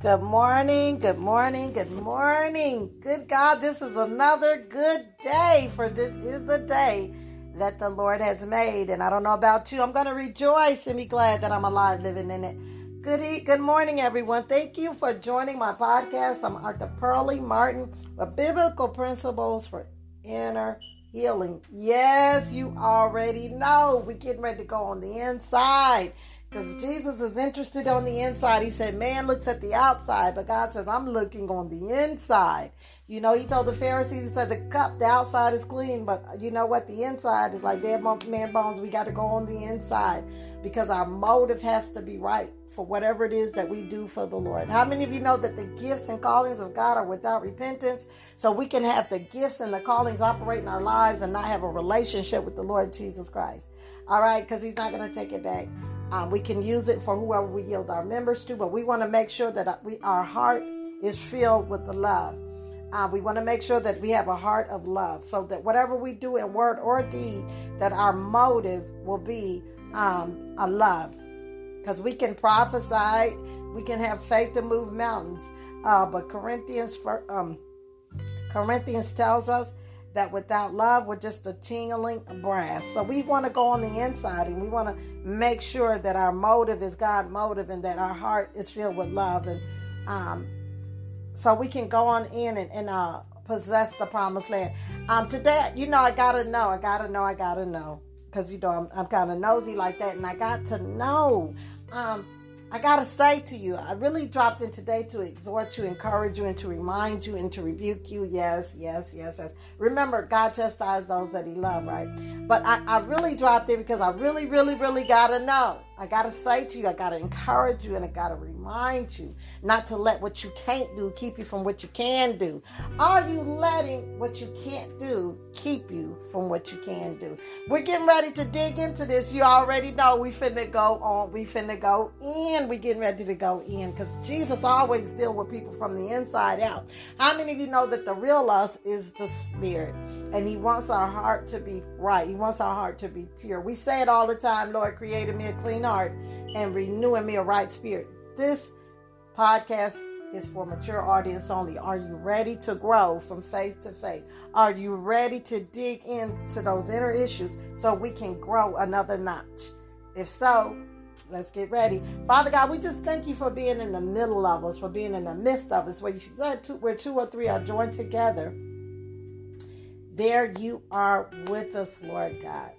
Good morning, good morning, good morning. Good God, this is another good day, for this is the day that the Lord has made. And I don't know about you, I'm going to rejoice and be glad that I'm alive living in it. Good, good morning, everyone. Thank you for joining my podcast. I'm Arthur Pearlie Martin with Biblical Principles for Inner Healing. Yes, you already know we're getting ready to go on the inside. Because Jesus is interested on the inside. He said, Man looks at the outside, but God says, I'm looking on the inside. You know, he told the Pharisees, He said, The cup, the outside is clean, but you know what? The inside is like dead man bones. We got to go on the inside because our motive has to be right for whatever it is that we do for the Lord. How many of you know that the gifts and callings of God are without repentance? So we can have the gifts and the callings operate in our lives and not have a relationship with the Lord Jesus Christ. All right, because He's not going to take it back. Um, we can use it for whoever we yield our members to, but we want to make sure that we our heart is filled with the love. Uh, we want to make sure that we have a heart of love, so that whatever we do in word or deed, that our motive will be um, a love. Because we can prophesy, we can have faith to move mountains, uh, but Corinthians, um, Corinthians tells us that without love, we're just a tingling brass. So we want to go on the inside and we want to make sure that our motive is God motive and that our heart is filled with love. And um, so we can go on in and, and uh, possess the promised land. Um, today, you know, I got to know, I got to know, I got to know. Because, you know, I'm, I'm kind of nosy like that. And I got to know. Um, I got to say to you, I really dropped in today to exhort you, encourage you, and to remind you and to rebuke you. Yes, yes, yes, yes. Remember, God chastises those that He loves, right? But I, I really dropped in because I really, really, really got to know. I got to say to you, I got to encourage you, and I got to remind you not to let what you can't do keep you from what you can do. Are you letting what you can't do keep you from what you can do? We're getting ready to dig into this. You already know we finna go on, we finna go in. We're getting ready to go in because Jesus always deal with people from the inside out. How many of you know that the real us is the spirit? And he wants our heart to be right. He wants our heart to be pure. We say it all the time, Lord created me a clean heart and renewing me a right spirit. This podcast is for mature audience only. Are you ready to grow from faith to faith? Are you ready to dig into those inner issues so we can grow another notch? If so, let's get ready. Father God, we just thank you for being in the middle of us, for being in the midst of us, where you two, where two or three are joined together. There you are with us, Lord God.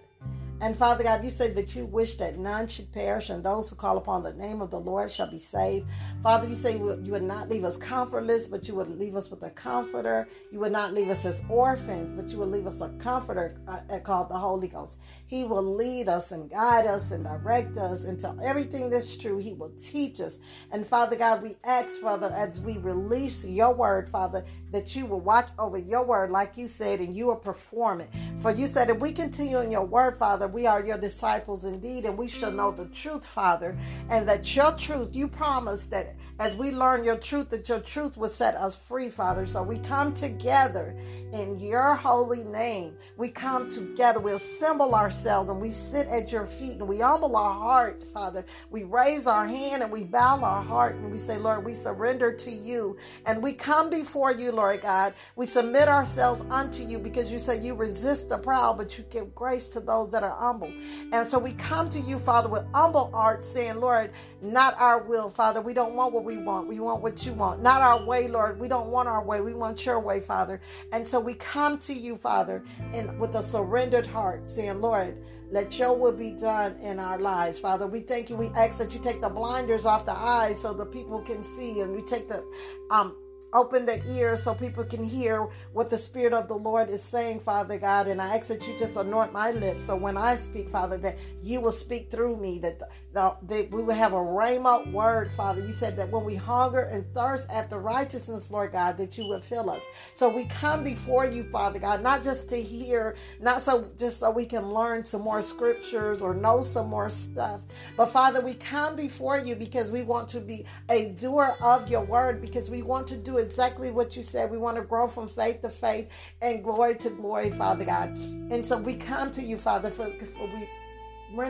And Father God, you said that you wish that none should perish, and those who call upon the name of the Lord shall be saved. Father, you say you would not leave us comfortless, but you would leave us with a comforter. You would not leave us as orphans, but you would leave us a comforter uh, called the Holy Ghost. He will lead us and guide us and direct us into everything that's true. He will teach us. And Father God, we ask, Father, as we release your word, Father, that you will watch over your word, like you said, and you will perform it. For you said, if we continue in your word, Father, we are your disciples indeed, and we shall know the truth, Father, and that your truth, you promised that as we learn your truth, that your truth will set us free, Father. So we come together in your holy name. We come together, we assemble ourselves, and we sit at your feet, and we humble our heart, Father. We raise our hand and we bow our heart, and we say, Lord, we surrender to you, and we come before you, Lord God. We submit ourselves unto you because you say you resist the proud, but you give grace to those that are humble. And so we come to you, Father, with humble hearts, saying, Lord, not our will, Father. We don't want what we want. We want what you want. Not our way, Lord. We don't want our way. We want your way, Father. And so we come to you, Father, and with a surrendered heart, saying, Lord, let your will be done in our lives, Father. We thank you. We ask that you take the blinders off the eyes so the people can see, and we take the um open their ears so people can hear what the Spirit of the Lord is saying, Father God. And I ask that you just anoint my lips so when I speak, Father, that you will speak through me, that, the, that we will have a rhema word, Father. You said that when we hunger and thirst after righteousness, Lord God, that you will fill us. So we come before you, Father God, not just to hear, not so just so we can learn some more scriptures or know some more stuff, but Father, we come before you because we want to be a doer of your word, because we want to do exactly what you said. We want to grow from faith to faith and glory to glory, Father God. And so we come to you, Father, for, for we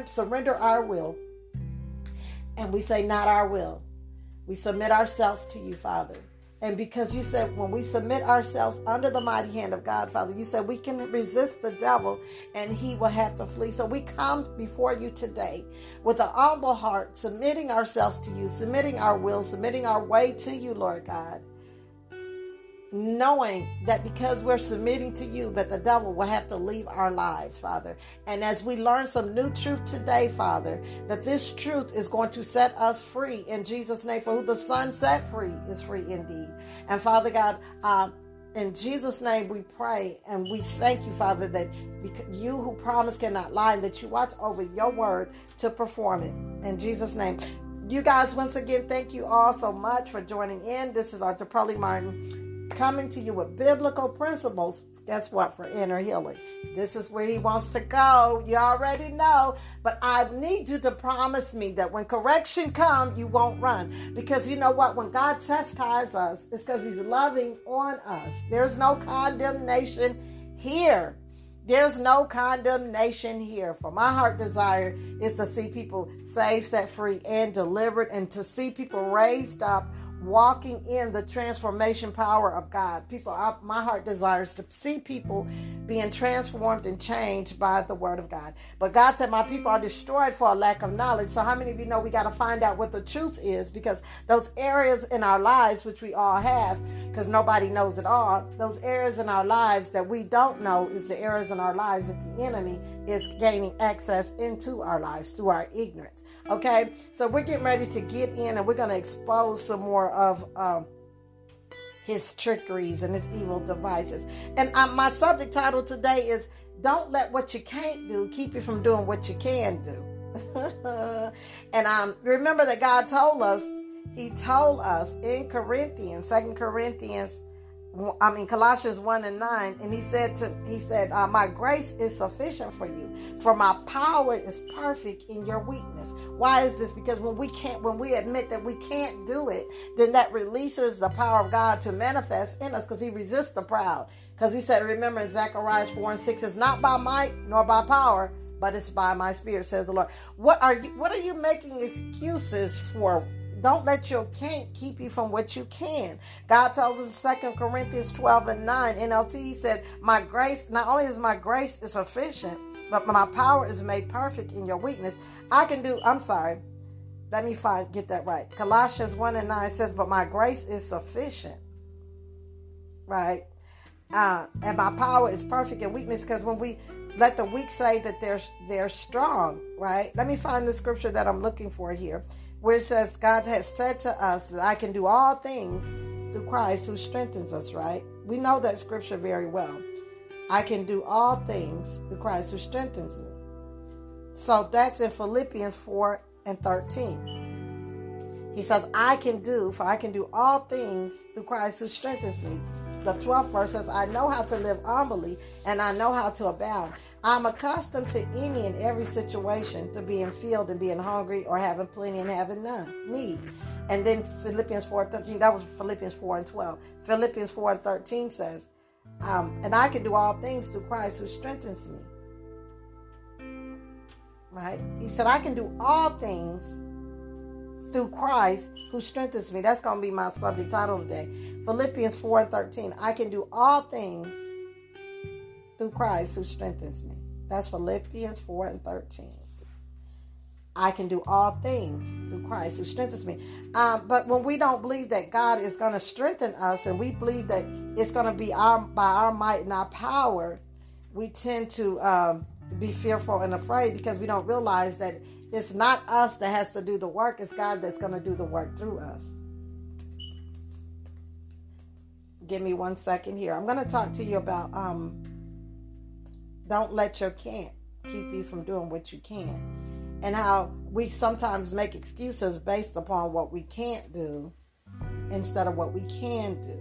surrender our will and we say, Not our will. We submit ourselves to you, Father. And because you said when we submit ourselves under the mighty hand of God, Father, you said we can resist the devil and he will have to flee. So we come before you today with an humble heart, submitting ourselves to you, submitting our will, submitting our way to you, Lord God knowing that because we're submitting to you that the devil will have to leave our lives father and as we learn some new truth today father that this truth is going to set us free in jesus name for who the son set free is free indeed and father god uh, in Jesus' name we pray and we thank you, Father, that you who promise cannot lie and that you watch over your word to perform it. In Jesus' name. You guys, once again, thank you all so much for joining in. This is Arthur Pearlie Martin coming to you with biblical principles. Guess what? For inner healing. This is where he wants to go. You already know. But I need you to promise me that when correction comes, you won't run. Because you know what? When God chastises us, it's because he's loving on us. There's no condemnation here. There's no condemnation here. For my heart desire is to see people saved, set free, and delivered, and to see people raised up walking in the transformation power of God. People, I, my heart desires to see people being transformed and changed by the word of God. But God said, My people are destroyed for a lack of knowledge. So, how many of you know we got to find out what the truth is? Because those areas in our lives, which we all have, because nobody knows it all, those areas in our lives that we don't know is the areas in our lives that the enemy is gaining access into our lives through our ignorance. Okay, so we're getting ready to get in and we're going to expose some more of um, his trickeries and his evil devices. And um, my subject title today is Don't Let What You Can't Do Keep You From Doing What You Can Do. and um, remember that God told us, He told us in Corinthians, Second Corinthians I mean Colossians 1 and 9 and he said to he said uh, my grace is sufficient for you for my power is perfect in your weakness. Why is this? Because when we can't when we admit that we can't do it then that releases the power of God to manifest in us because he resists the proud. Because he said remember in Zechariah 4 and 6 it's not by might nor by power but it's by my spirit says the Lord. What are you what are you making excuses for don't let your can't keep you from what you can. God tells us in 2 Corinthians 12 and 9, NLT, he said, My grace, not only is my grace is sufficient, but my power is made perfect in your weakness. I can do, I'm sorry, let me find get that right. Colossians 1 and 9 says, But my grace is sufficient. Right? Uh, and my power is perfect in weakness because when we let the weak say that they're they're strong, right? Let me find the scripture that I'm looking for here where it says, God has said to us that I can do all things through Christ who strengthens us, right? We know that scripture very well. I can do all things through Christ who strengthens me. So that's in Philippians 4 and 13. He says, I can do, for I can do all things through Christ who strengthens me. The 12th verse says, I know how to live humbly and I know how to abound. I'm accustomed to any and every situation to being filled and being hungry or having plenty and having none, need. And then Philippians 4 13, that was Philippians 4 and 12. Philippians 4 and 13 says, um, and I can do all things through Christ who strengthens me. Right? He said, I can do all things through Christ who strengthens me. That's going to be my subject title today. Philippians 4 and 13. I can do all things through Christ who strengthens me. That's Philippians 4 and 13. I can do all things through Christ who strengthens me. Um, but when we don't believe that God is going to strengthen us and we believe that it's going to be our by our might and our power, we tend to um, be fearful and afraid because we don't realize that it's not us that has to do the work, it's God that's going to do the work through us. Give me one second here. I'm going to talk to you about um, don't let your can't keep you from doing what you can. And how we sometimes make excuses based upon what we can't do instead of what we can do.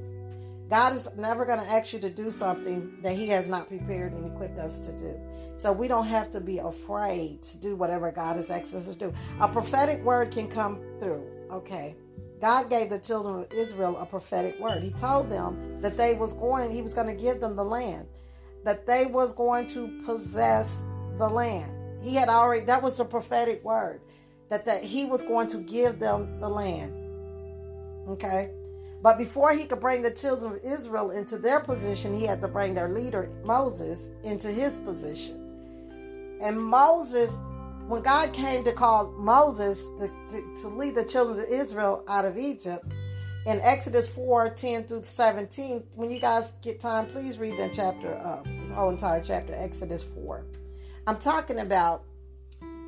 God is never going to ask you to do something that He has not prepared and equipped us to do. So we don't have to be afraid to do whatever God has asked us to do. A prophetic word can come through. Okay. God gave the children of Israel a prophetic word. He told them that they was going, He was going to give them the land that they was going to possess the land. He had already that was the prophetic word that that he was going to give them the land. Okay? But before he could bring the children of Israel into their position, he had to bring their leader, Moses, into his position. And Moses, when God came to call Moses to, to, to lead the children of Israel out of Egypt, in Exodus 4 10 through 17, when you guys get time, please read that chapter, uh, this whole entire chapter, Exodus 4. I'm talking about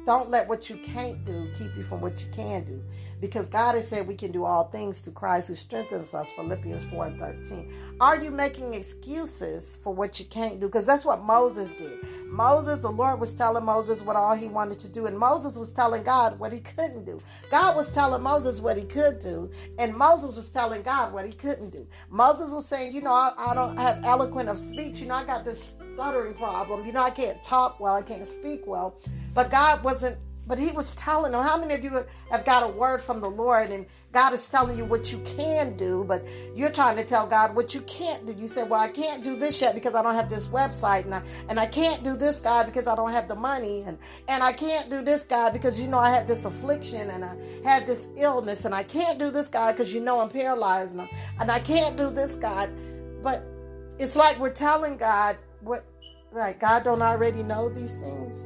don't let what you can't do keep you from what you can do because God has said we can do all things through Christ who strengthens us. Philippians 4 and 13. Are you making excuses for what you can't do? Because that's what Moses did. Moses, the Lord was telling Moses what all he wanted to do, and Moses was telling God what he couldn't do. God was telling Moses what he could do, and Moses was telling God what he couldn't do. Moses was saying, You know, I, I don't have eloquent of speech. You know, I got this stuttering problem. You know, I can't talk well, I can't speak well. But God wasn't but he was telling them, how many of you have got a word from the Lord and God is telling you what you can do, but you're trying to tell God what you can't do. You said, well, I can't do this yet because I don't have this website and I, and I can't do this, God, because I don't have the money and, and I can't do this, God, because you know I have this affliction and I have this illness and I can't do this, God, because you know I'm paralyzed and, and I can't do this, God. But it's like we're telling God what, like God don't already know these things.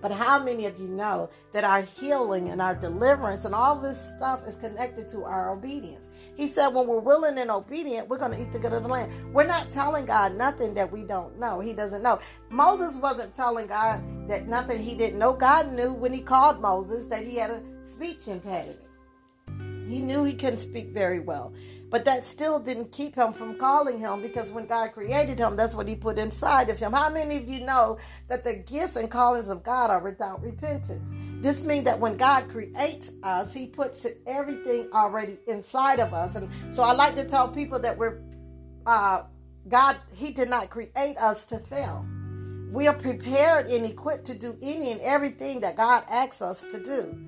But how many of you know that our healing and our deliverance and all this stuff is connected to our obedience? He said, when we're willing and obedient, we're going to eat the good of the land. We're not telling God nothing that we don't know. He doesn't know. Moses wasn't telling God that nothing he didn't know. God knew when he called Moses that he had a speech impediment. He knew he couldn't speak very well. But that still didn't keep him from calling him because when God created him, that's what he put inside of him. How many of you know that the gifts and callings of God are without repentance? This means that when God creates us, he puts everything already inside of us. And so I like to tell people that we're, uh, God, he did not create us to fail. We are prepared and equipped to do any and everything that God asks us to do.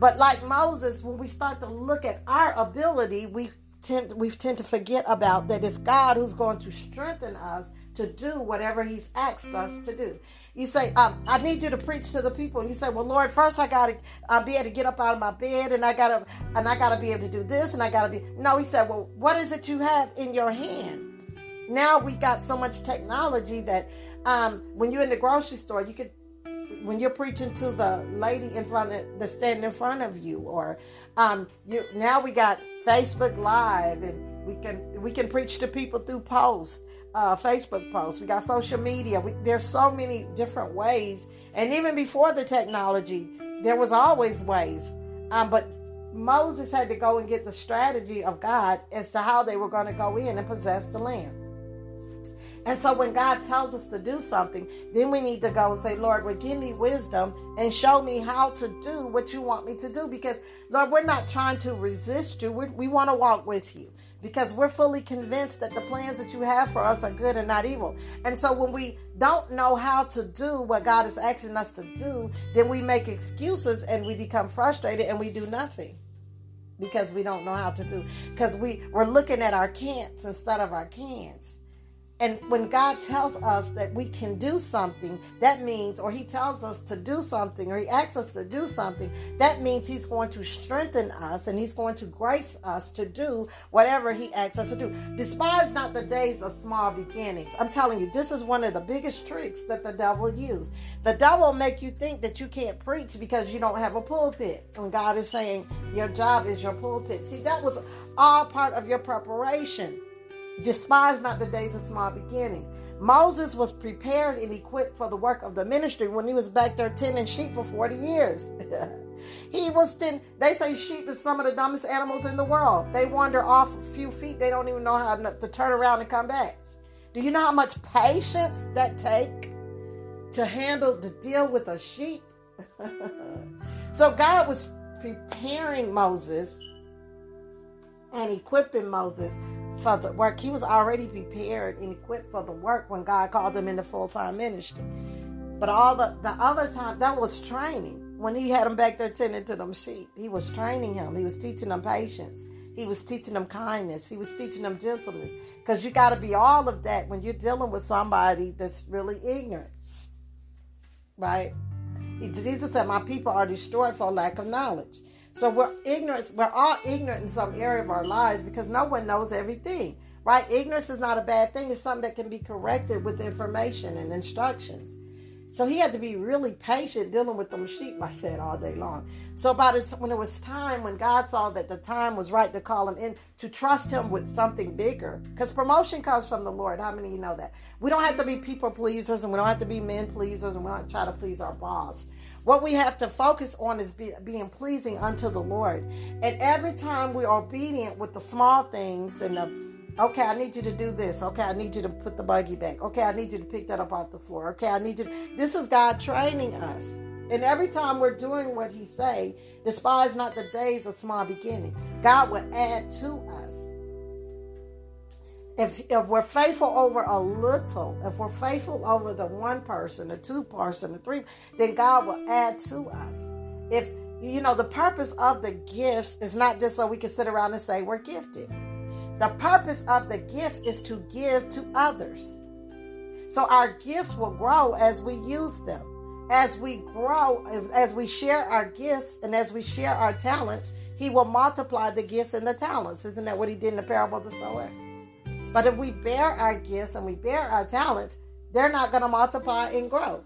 But like Moses, when we start to look at our ability, we tend we tend to forget about that it's God who's going to strengthen us to do whatever He's asked us to do. You say, um, "I need you to preach to the people," and you say, "Well, Lord, first I got to uh, be able to get up out of my bed, and I gotta and I gotta be able to do this, and I gotta be." No, He said, "Well, what is it you have in your hand?" Now we got so much technology that um, when you're in the grocery store, you could when you're preaching to the lady in front of the standing in front of you, or um, you now we got Facebook Live, and we can we can preach to people through posts, uh, Facebook posts. We got social media. We, there's so many different ways, and even before the technology, there was always ways. Um, but Moses had to go and get the strategy of God as to how they were going to go in and possess the land. And so when God tells us to do something, then we need to go and say, Lord, well, give me wisdom and show me how to do what you want me to do. Because, Lord, we're not trying to resist you. We're, we want to walk with you because we're fully convinced that the plans that you have for us are good and not evil. And so when we don't know how to do what God is asking us to do, then we make excuses and we become frustrated and we do nothing because we don't know how to do. Because we, we're looking at our can'ts instead of our cans. And when God tells us that we can do something, that means, or He tells us to do something, or He asks us to do something, that means He's going to strengthen us and He's going to grace us to do whatever He asks us to do. Despise not the days of small beginnings. I'm telling you, this is one of the biggest tricks that the devil uses. The devil make you think that you can't preach because you don't have a pulpit. And God is saying your job is your pulpit. See, that was all part of your preparation. Despise not the days of small beginnings. Moses was prepared and equipped for the work of the ministry when he was back there tending sheep for 40 years. he was then they say sheep is some of the dumbest animals in the world. They wander off a few feet, they don't even know how to turn around and come back. Do you know how much patience that take to handle to deal with a sheep? so God was preparing Moses and equipping Moses for the work. He was already prepared and equipped for the work when God called him into full time ministry. But all the, the other time, that was training. When he had him back there tending to them sheep, he was training him. He was teaching them patience. He was teaching them kindness. He was teaching them gentleness. Because you got to be all of that when you're dealing with somebody that's really ignorant. Right? Jesus said, My people are destroyed for lack of knowledge. So we're ignorant. We're all ignorant in some area of our lives because no one knows everything, right? Ignorance is not a bad thing. It's something that can be corrected with information and instructions. So he had to be really patient dealing with them sheep like that all day long. So about it when it was time, when God saw that the time was right to call him in, to trust him with something bigger, because promotion comes from the Lord. How many of you know that? We don't have to be people pleasers, and we don't have to be men pleasers, and we don't try to please our boss. What we have to focus on is be, being pleasing unto the Lord. And every time we are obedient with the small things and the Okay, I need you to do this. Okay, I need you to put the buggy back. Okay, I need you to pick that up off the floor. Okay, I need you. To... This is God training us. And every time we're doing what He say, despise not the days of small beginning. God will add to us. If, if we're faithful over a little, if we're faithful over the one person, the two person, the three, then God will add to us. If you know the purpose of the gifts is not just so we can sit around and say we're gifted. The purpose of the gift is to give to others. So our gifts will grow as we use them. As we grow, as we share our gifts and as we share our talents, He will multiply the gifts and the talents. Isn't that what He did in the parable of the sower? But if we bear our gifts and we bear our talents, they're not going to multiply and grow.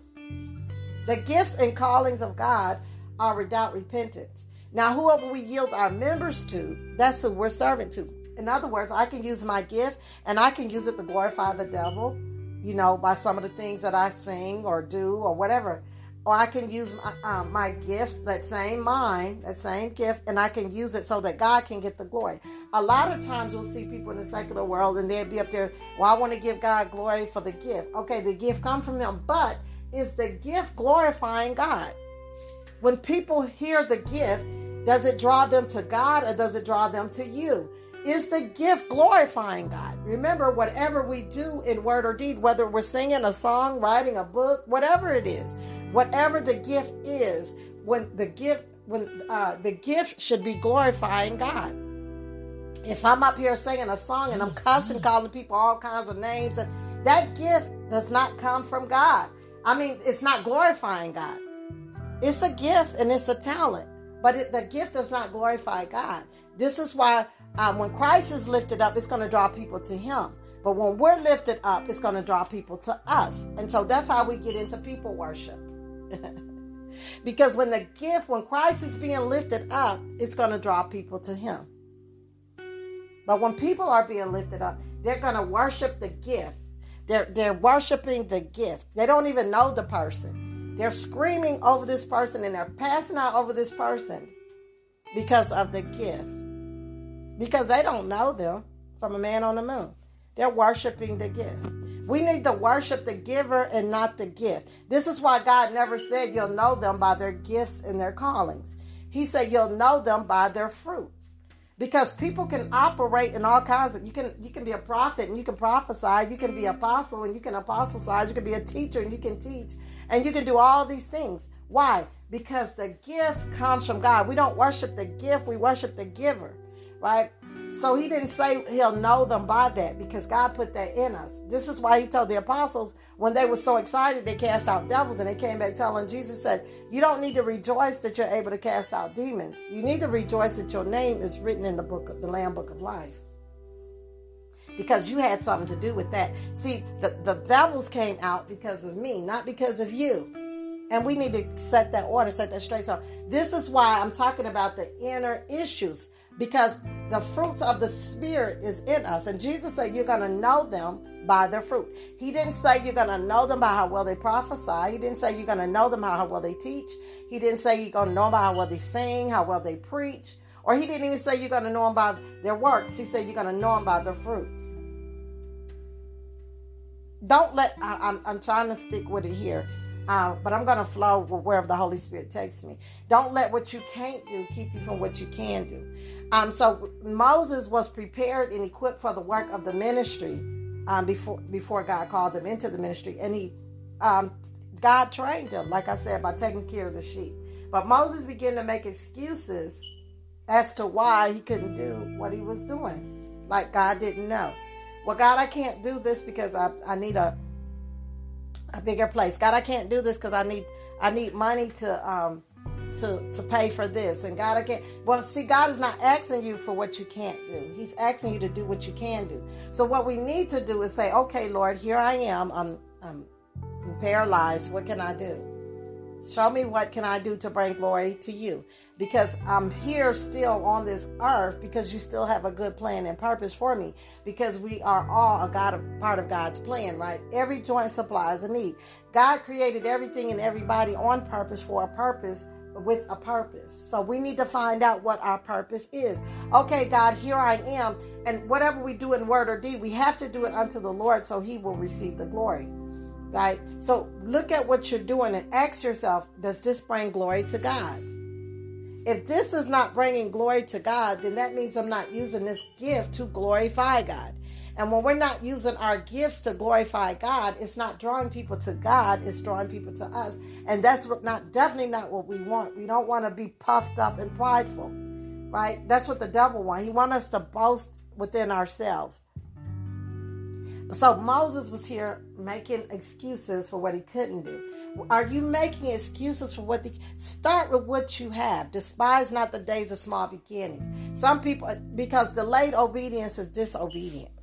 The gifts and callings of God are without repentance. Now, whoever we yield our members to, that's who we're serving to. In other words, I can use my gift and I can use it to glorify the devil, you know, by some of the things that I sing or do or whatever. Or I can use my, um, my gifts, that same mind, that same gift, and I can use it so that God can get the glory. A lot of times you'll see people in the secular world and they'll be up there, well, I want to give God glory for the gift. Okay, the gift comes from Him, but is the gift glorifying God? When people hear the gift, does it draw them to God or does it draw them to you? Is the gift glorifying God. Remember, whatever we do in word or deed, whether we're singing a song, writing a book, whatever it is, whatever the gift is, when the gift when uh, the gift should be glorifying God. If I'm up here singing a song and I'm cussing, calling people all kinds of names, and that gift does not come from God. I mean, it's not glorifying God. It's a gift and it's a talent, but it, the gift does not glorify God. This is why um, when Christ is lifted up, it's going to draw people to Him. But when we're lifted up, it's going to draw people to us. And so that's how we get into people worship. because when the gift, when Christ is being lifted up, it's going to draw people to Him. But when people are being lifted up, they're going to worship the gift. They're, they're worshiping the gift. They don't even know the person. They're screaming over this person and they're passing out over this person because of the gift because they don't know them from a man on the moon. They're worshiping the gift. We need to worship the giver and not the gift. This is why God never said you'll know them by their gifts and their callings. He said you'll know them by their fruit. Because people can operate in all kinds of you can you can be a prophet and you can prophesy, you can be apostle and you can apostolize, you can be a teacher and you can teach, and you can do all these things. Why? Because the gift comes from God. We don't worship the gift, we worship the giver right? So he didn't say he'll know them by that because God put that in us. This is why he told the apostles when they were so excited they cast out devils and they came back telling Jesus said, "You don't need to rejoice that you're able to cast out demons. You need to rejoice that your name is written in the book of the Lamb Book of Life." Because you had something to do with that. See, the, the devils came out because of me, not because of you. And we need to set that order, set that straight. So this is why I'm talking about the inner issues because the fruits of the spirit is in us. And jesus said you're going to know them by their fruit. He didn't say you're going to know them by how well they prophesy. He didn't say you're going to know them by how well they teach. He didn't say you're going to know them by how well they sing how well they preach. Or he didn't even say you're going to know them by their works. He said you're going to know them by their fruits. Don't let I, I'm, I'm trying to stick with it here uh, but I'm going to flow wherever the Holy Spirit takes me. Don't let what you can't do keep you from what you can do. Um, so Moses was prepared and equipped for the work of the ministry um, before before God called him into the ministry, and he um, God trained him, like I said, by taking care of the sheep. But Moses began to make excuses as to why he couldn't do what he was doing, like God didn't know. Well, God, I can't do this because I, I need a a bigger place. God, I can't do this because I need I need money to um to, to pay for this and God I can't well see God is not asking you for what you can't do. He's asking you to do what you can do. So what we need to do is say, okay, Lord, here I am. I'm I'm paralyzed. What can I do? Show me what can I do to bring glory to you. Because I'm here still on this earth because you still have a good plan and purpose for me. Because we are all a God part of God's plan, right? Every joint supplies a need. God created everything and everybody on purpose for a purpose with a purpose. So we need to find out what our purpose is. Okay, God, here I am. And whatever we do in word or deed, we have to do it unto the Lord so he will receive the glory right? So look at what you're doing and ask yourself, does this bring glory to God? If this is not bringing glory to God, then that means I'm not using this gift to glorify God. And when we're not using our gifts to glorify God, it's not drawing people to God, it's drawing people to us. And that's not definitely not what we want. We don't want to be puffed up and prideful. Right? That's what the devil wants. He wants us to boast within ourselves. So Moses was here making excuses for what he couldn't do. Are you making excuses for what the start with what you have? Despise not the days of small beginnings. Some people because delayed obedience is disobedience.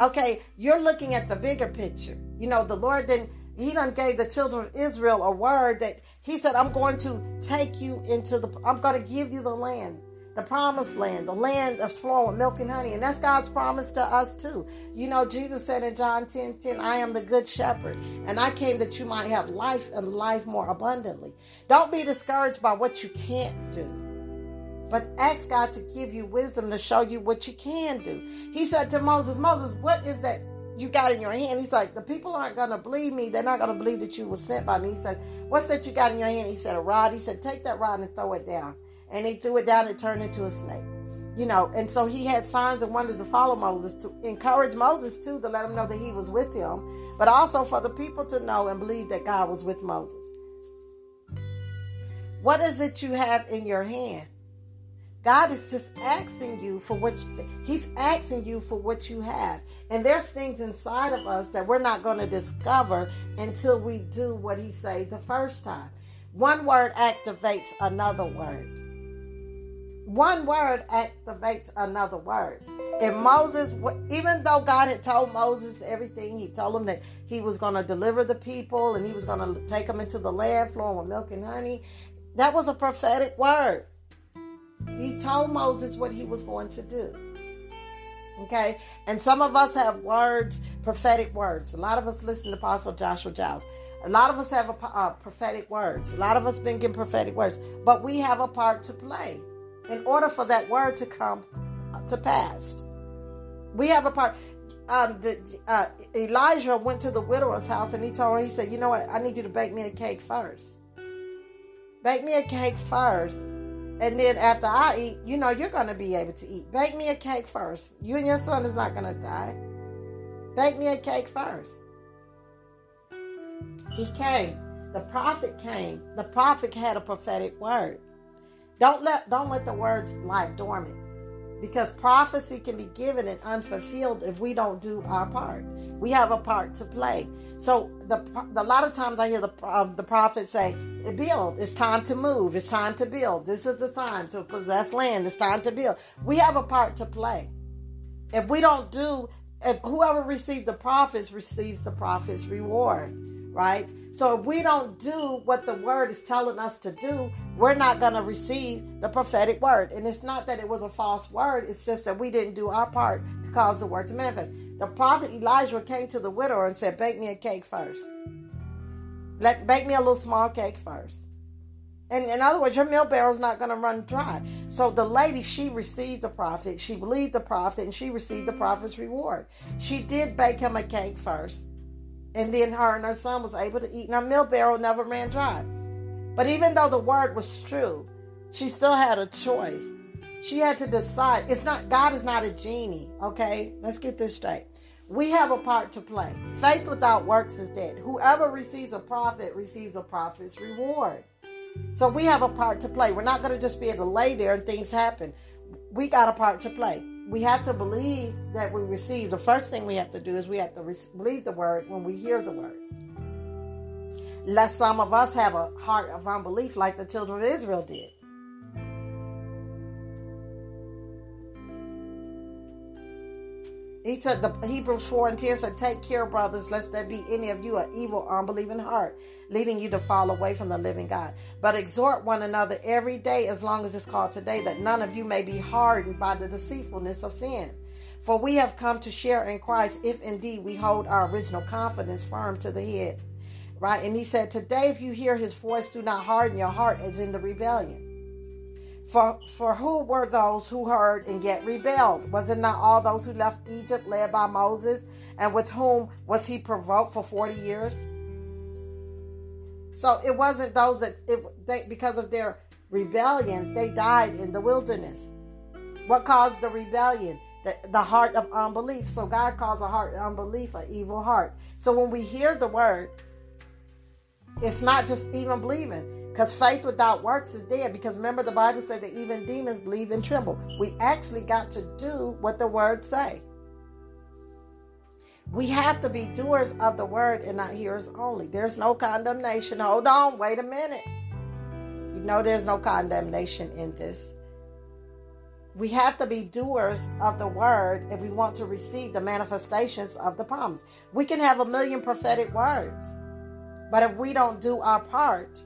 Okay, you're looking at the bigger picture. You know, the Lord didn't he done gave the children of Israel a word that he said, I'm going to take you into the I'm going to give you the land the promised land, the land of flowing milk and honey. And that's God's promise to us too. You know, Jesus said in John 10 10, I am the good shepherd, and I came that you might have life and life more abundantly. Don't be discouraged by what you can't do. But ask God to give you wisdom to show you what you can do. He said to Moses, Moses, what is that you got in your hand? He's like, the people aren't going to believe me. They're not going to believe that you were sent by me. He said, what's that you got in your hand? He said, a rod. He said, take that rod and throw it down and he threw it down and turned into a snake. You know, and so he had signs and wonders to follow Moses to encourage Moses too to let him know that he was with him, but also for the people to know and believe that God was with Moses. What is it you have in your hand? God is just asking you for what you, He's asking you for what you have. And there's things inside of us that we're not going to discover until we do what He said the first time. One word activates another word one word activates another word. And Moses, even though God had told Moses everything, he told him that he was going to deliver the people and he was going to take them into the land flowing with milk and honey. That was a prophetic word. He told Moses what he was going to do. Okay? And some of us have words, prophetic words. A lot of us listen to Apostle Joshua Giles. A lot of us have a, uh, prophetic words. A lot of us been given prophetic words. But we have a part to play in order for that word to come to pass. We have a part. Um, the, uh, Elijah went to the widower's house and he told her, he said, You know what? I need you to bake me a cake first. Bake me a cake first. And then after I eat, you know, you're going to be able to eat. Bake me a cake first. You and your son is not going to die. Bake me a cake first. He came. The prophet came. The prophet had a prophetic word. Don't let don't let the words lie dormant. Because prophecy can be given and unfulfilled if we don't do our part. We have a part to play. So the, the a lot of times I hear the um, the prophet say, "Build. It's time to move. It's time to build. This is the time to possess land. It's time to build." We have a part to play. If we don't do, if whoever receives the prophets receives the prophet's reward, right? So if we don't do what the word is telling us to do, we're not going to receive the prophetic word. And it's not that it was a false word, it's just that we didn't do our part to cause the word to manifest. The prophet Elijah came to the widow and said, Bake me a cake first. Let bake me a little small cake first. And in other words, your meal is not going to run dry. So the lady, she received the prophet. She believed the prophet and she received the prophet's reward. She did bake him a cake first. And then her and her son was able to eat, and her milk barrel never ran dry. But even though the word was true, she still had a choice. She had to decide. It's not God is not a genie, okay? Let's get this straight. We have a part to play. Faith without works is dead. Whoever receives a prophet receives a prophet's reward. So we have a part to play. We're not going to just be able to lay there and things happen. We got a part to play we have to believe that we receive. The first thing we have to do is we have to re- believe the word when we hear the word. lest some of us have a heart of unbelief like the children of Israel did. He said, the Hebrews 4 and 10 said, Take care, brothers, lest there be any of you an evil, unbelieving heart, leading you to fall away from the living God. But exhort one another every day, as long as it's called today, that none of you may be hardened by the deceitfulness of sin. For we have come to share in Christ if indeed we hold our original confidence firm to the head. Right? And he said, Today, if you hear his voice, do not harden your heart as in the rebellion. For, for who were those who heard and yet rebelled? Was it not all those who left Egypt led by Moses? And with whom was he provoked for 40 years? So it wasn't those that, it, they, because of their rebellion, they died in the wilderness. What caused the rebellion? The, the heart of unbelief. So God calls a heart of unbelief an evil heart. So when we hear the word, it's not just even believing. Because faith without works is dead. Because remember, the Bible said that even demons believe and tremble. We actually got to do what the word say. We have to be doers of the word and not hearers only. There's no condemnation. Hold on, wait a minute. You know, there's no condemnation in this. We have to be doers of the word if we want to receive the manifestations of the promise. We can have a million prophetic words, but if we don't do our part,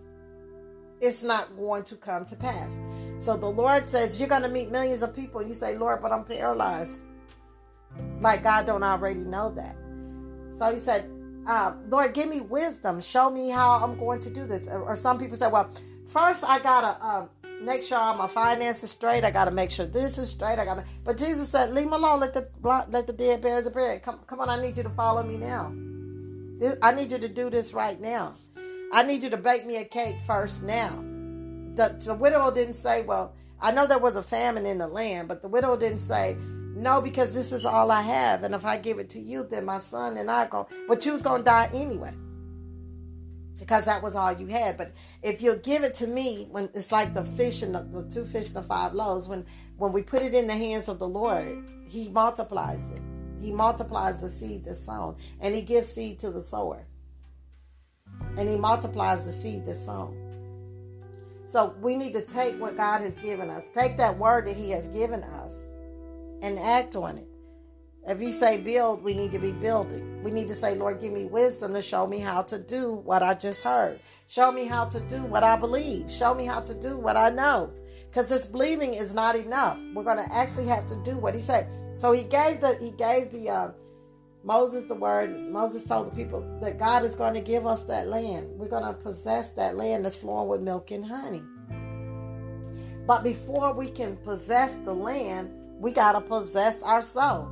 it's not going to come to pass. So the Lord says you're going to meet millions of people. You say, Lord, but I'm paralyzed. Like God don't already know that. So he said, uh, Lord, give me wisdom. Show me how I'm going to do this. Or, some people say, well, first I gotta uh, make sure my finances straight. I gotta make sure this is straight. I gotta. But Jesus said, leave me alone. Let the let the dead bury the bread. Come, come on. I need you to follow me now. This, I need you to do this right now. I need you to bake me a cake first now. The, the widow didn't say, Well, I know there was a famine in the land, but the widow didn't say, No, because this is all I have. And if I give it to you, then my son and I go, but you was going to die anyway. Because that was all you had. But if you give it to me, when it's like the fish and the, the two fish and the five loaves, when when we put it in the hands of the Lord, He multiplies it. He multiplies the seed that's sown, and He gives seed to the sower and he multiplies the seed that's sown. So we need to take what God has given us, take that word that he has given us, and act on it. If he say build, we need to be building. We need to say, Lord, give me wisdom to show me how to do what I just heard. Show me how to do what I believe. Show me how to do what I know. Because this believing is not enough. We're going to actually have to do what he said. So he gave the he gave the uh, Moses, the word, Moses told the people that God is going to give us that land. We're going to possess that land that's flowing with milk and honey. But before we can possess the land, we got to possess our soul.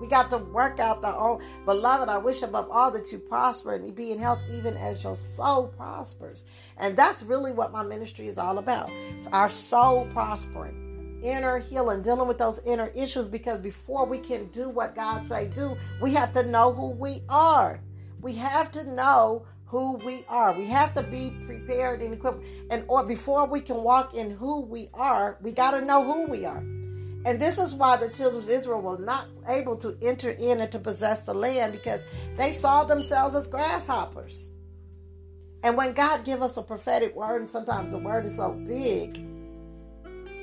We got to work out the own. Beloved, I wish above all that you prosper and be in health even as your soul prospers. And that's really what my ministry is all about. Our soul prospering inner healing, dealing with those inner issues because before we can do what God say do, we have to know who we are. We have to know who we are. We have to be prepared and equipped. And or before we can walk in who we are, we got to know who we are. And this is why the children of Israel were not able to enter in and to possess the land because they saw themselves as grasshoppers. And when God give us a prophetic word, and sometimes the word is so big,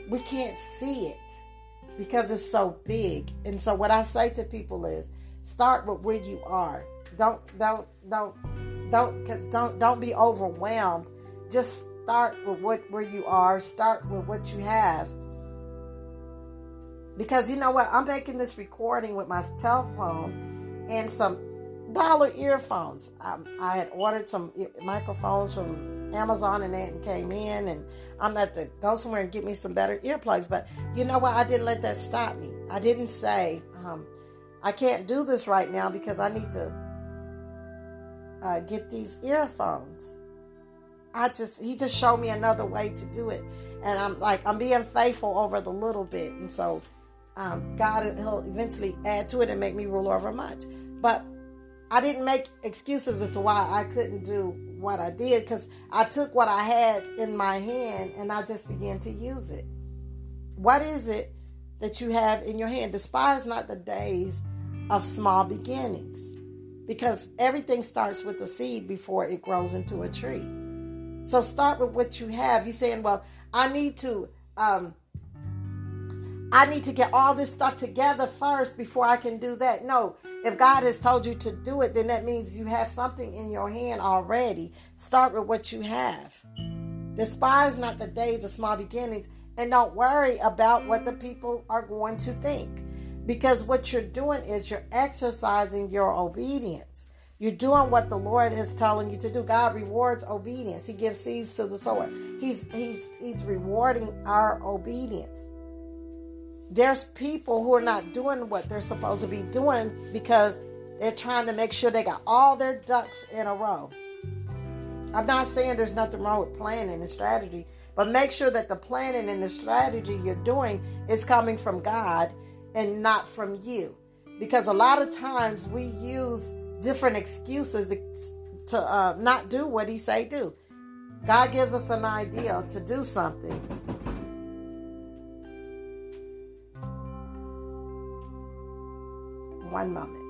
we can't see it because it's so big. And so what I say to people is start with where you are. Don't don't don't don't cause don't don't be overwhelmed. Just start with what where you are. Start with what you have. Because you know what? I'm making this recording with my telephone and some dollar earphones. I, I had ordered some microphones from Amazon and and came in and I'm at the go somewhere and get me some better earplugs. But you know what? I didn't let that stop me. I didn't say, um, I can't do this right now because I need to uh, get these earphones. I just he just showed me another way to do it, and I'm like I'm being faithful over the little bit, and so um, God he'll eventually add to it and make me rule over much. But I didn't make excuses as to why I couldn't do what I did because I took what I had in my hand and I just began to use it. What is it that you have in your hand? Despise not the days of small beginnings because everything starts with the seed before it grows into a tree. So start with what you have. You're saying, well, I need to um, I need to get all this stuff together first before I can do that. No, if God has told you to do it, then that means you have something in your hand already. Start with what you have. Despise not the days of small beginnings and don't worry about what the people are going to think. Because what you're doing is you're exercising your obedience. You're doing what the Lord is telling you to do. God rewards obedience. He gives seeds to the sower. He's he's he's rewarding our obedience there's people who are not doing what they're supposed to be doing because they're trying to make sure they got all their ducks in a row. I'm not saying there's nothing wrong with planning and strategy, but make sure that the planning and the strategy you're doing is coming from God and not from you. Because a lot of times we use different excuses to, to uh, not do what He say do. God gives us an idea to do something, one moment.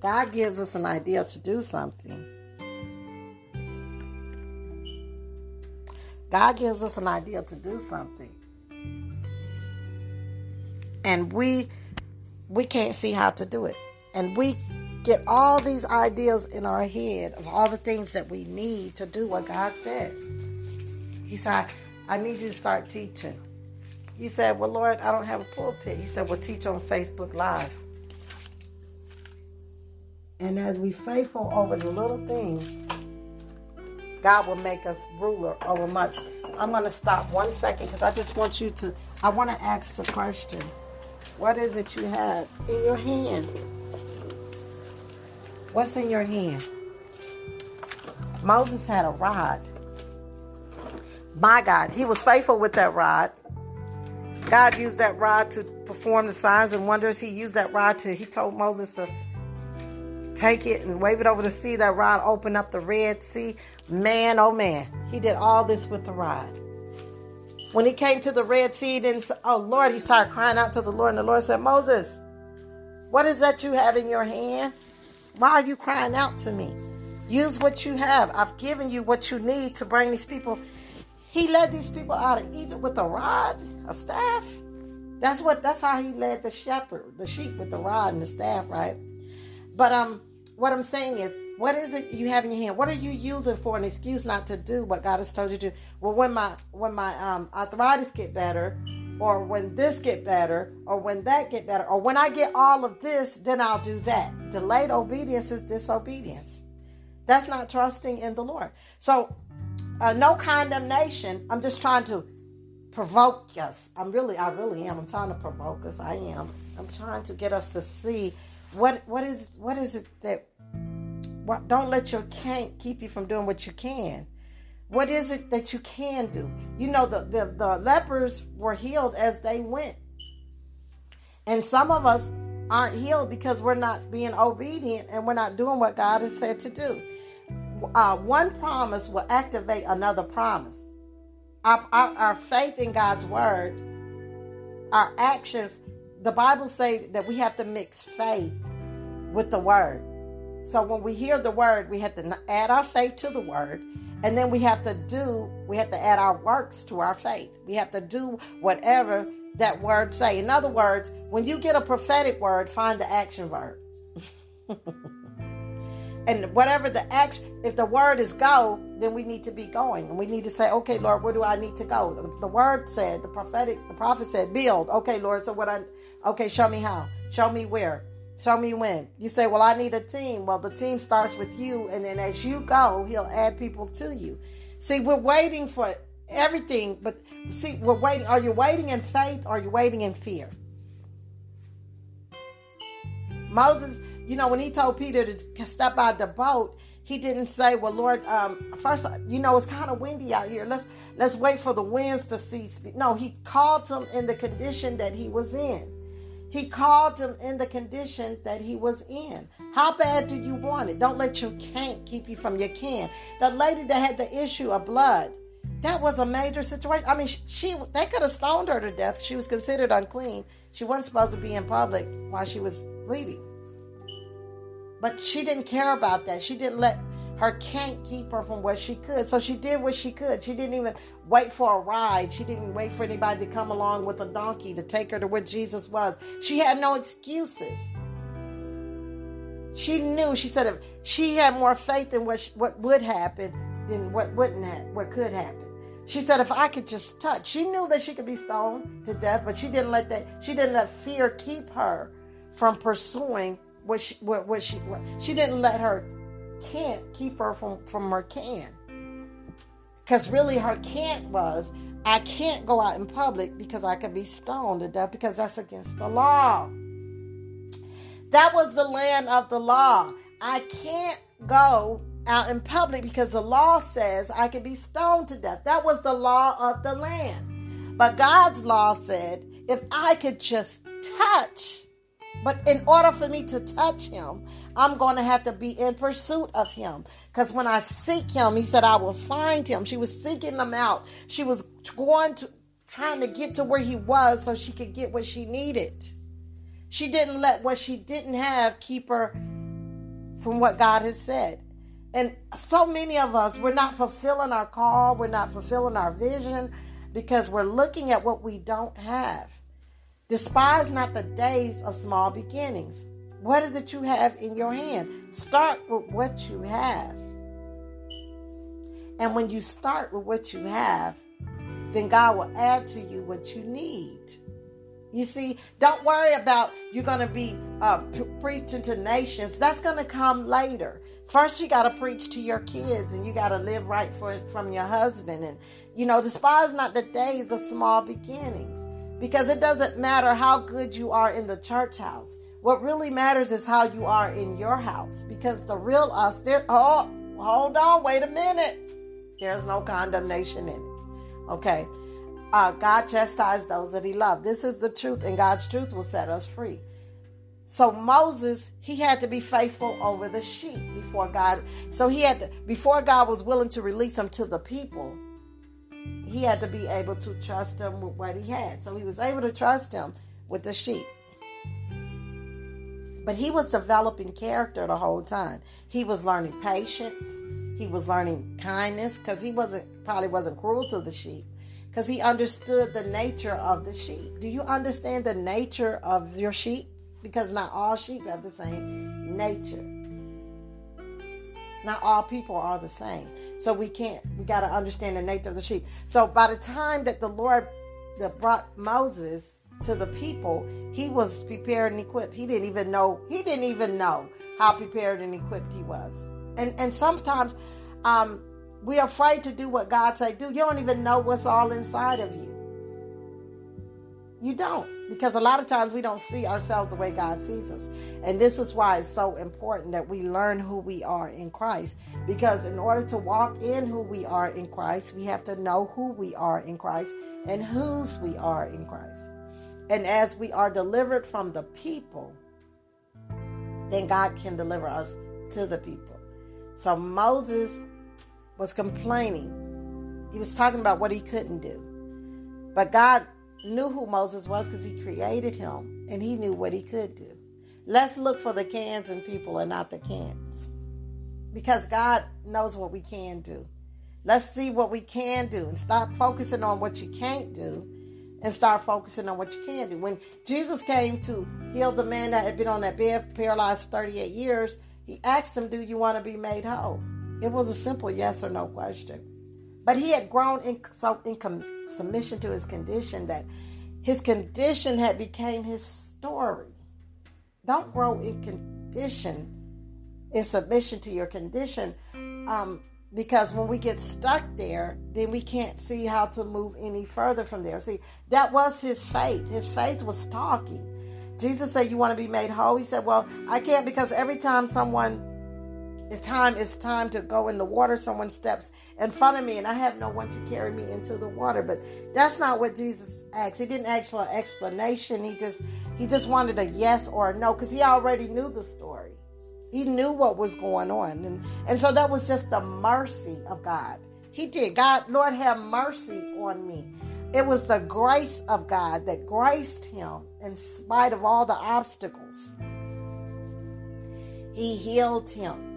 God gives us an idea to do something. God gives us an idea to do something. And we we can't see how to do it. And we get all these ideas in our head of all the things that we need to do what God said. He said, I need you to start teaching. You said, Well, Lord, I don't have a pulpit. He said, Well, teach on Facebook Live. And as we faithful over the little things, God will make us ruler over much. I'm going to stop one second because I just want you to, I want to ask the question What is it you have in your hand? What's in your hand? Moses had a rod. My God, he was faithful with that rod. God used that rod to perform the signs and wonders. He used that rod to, he told Moses to take it and wave it over the sea. That rod opened up the Red Sea. Man, oh man, he did all this with the rod. When he came to the Red Sea, then oh Lord, he started crying out to the Lord, and the Lord said, Moses, what is that you have in your hand? Why are you crying out to me? Use what you have. I've given you what you need to bring these people he led these people out of Egypt with a rod, a staff. That's what that's how he led the shepherd, the sheep with the rod and the staff, right? But um what I'm saying is what is it you have in your hand? What are you using for an excuse not to do what God has told you to do? Well, when my when my um, arthritis get better, or when this get better, or when that get better, or when I get all of this, then I'll do that. Delayed obedience is disobedience. That's not trusting in the Lord. So uh, no condemnation. I'm just trying to provoke us. I'm really, I really am. I'm trying to provoke us. I am. I'm trying to get us to see what what is what is it that what don't let your can't keep you from doing what you can. What is it that you can do? You know, the, the, the lepers were healed as they went. And some of us aren't healed because we're not being obedient and we're not doing what God has said to do uh, one promise will activate another promise. Our, our, our faith in God's word, our actions, the Bible say that we have to mix faith with the word. So when we hear the word, we have to add our faith to the word, and then we have to do, we have to add our works to our faith. We have to do whatever that word say. In other words, when you get a prophetic word, find the action verb. and whatever the action if the word is go then we need to be going. And we need to say okay lord where do i need to go? The, the, word said the prophetic the prophet said build. Okay lord so what i okay show me how. Show me where. Show me when. You say well i need a team. Well the team starts with you and then as you go he'll add people to you. See we're waiting for everything but see we're waiting. Are you waiting in faith or are you waiting in fear? Moses you know, when he told Peter to step out the boat, he didn't say, "Well, Lord, um, first, you know, it's kind of windy out here. Let's let's wait for the winds to cease." No, he called him in the condition that he was in. He called him in the condition that he was in. How bad do you want it? Don't let your can't keep you from your can. The lady that had the issue of blood, that was a major situation. I mean, she they could have stoned her to death. She was considered unclean. She wasn't supposed to be in public while she was bleeding. But she didn't care about that. She didn't let her can't keep her from what she could. So she did what she could. She didn't even wait for a ride. She didn't wait for anybody to come along with a donkey to take her to where Jesus was. She had no excuses. She knew. She said if she had more faith in what she, what would happen than what wouldn't happen, what could happen. She said, if I could just touch, she knew that she could be stoned to death, but she didn't let that, she didn't let fear keep her from pursuing what she, what, what she, what, she didn't let her can't keep her from, from her can. Because really her can't was, I can't go out in public because I could be stoned to death because that's against the law. That was the land of the law. I can't go out in public because the law says I can be stoned to death. That was the law of the land. But God's law said if I could just touch, but in order for me to touch him, I'm going to have to be in pursuit of him. Because when I seek him, he said, I will find him. She was seeking him out. She was going to, trying to get to where he was so she could get what she needed. She didn't let what she didn't have keep her from what God has said. And so many of us, we're not fulfilling our call, we're not fulfilling our vision because we're looking at what we don't have. Despise not the days of small beginnings. What is it you have in your hand? Start with what you have. And when you start with what you have, then God will add to you what you need. You see, don't worry about you're going to be uh, preaching to nations. That's going to come later. First, you got to preach to your kids and you got to live right for, from your husband. And, you know, despise not the days of small beginnings because it doesn't matter how good you are in the church house. What really matters is how you are in your house because the real us, there, oh, hold on, wait a minute. There's no condemnation in it. Okay. Uh, God chastised those that he loved. This is the truth, and God's truth will set us free. So Moses, he had to be faithful over the sheep before God. So he had to, before God was willing to release him to the people, he had to be able to trust him with what he had. So he was able to trust him with the sheep. But he was developing character the whole time. He was learning patience. He was learning kindness because he wasn't probably wasn't cruel to the sheep because he understood the nature of the sheep. Do you understand the nature of your sheep? because not all sheep have the same nature. Not all people are the same. So we can't, we got to understand the nature of the sheep. So by the time that the Lord that brought Moses to the people, he was prepared and equipped. He didn't even know, he didn't even know how prepared and equipped he was. And and sometimes um, we're afraid to do what God say do. You don't even know what's all inside of you. You don't because a lot of times we don't see ourselves the way God sees us. And this is why it's so important that we learn who we are in Christ. Because in order to walk in who we are in Christ, we have to know who we are in Christ and whose we are in Christ. And as we are delivered from the people, then God can deliver us to the people. So Moses was complaining. He was talking about what he couldn't do. But God knew who Moses was because he created him and he knew what he could do. Let's look for the cans and people and not the cans because God knows what we can do. Let's see what we can do and stop focusing on what you can't do and start focusing on what you can do. When Jesus came to heal the man that had been on that bed paralyzed 38 years, he asked him, Do you want to be made whole? It was a simple yes or no question. But he had grown in, so in submission to his condition that his condition had became his story. Don't grow in condition, in submission to your condition, um, because when we get stuck there, then we can't see how to move any further from there. See, that was his faith. His faith was talking. Jesus said, "You want to be made whole." He said, "Well, I can't because every time someone it's time it's time to go in the water someone steps in front of me and i have no one to carry me into the water but that's not what jesus asked he didn't ask for an explanation he just he just wanted a yes or a no because he already knew the story he knew what was going on and and so that was just the mercy of god He did. God, Lord, have mercy on me. It was the grace of God that graced him in spite of all the obstacles. He healed him.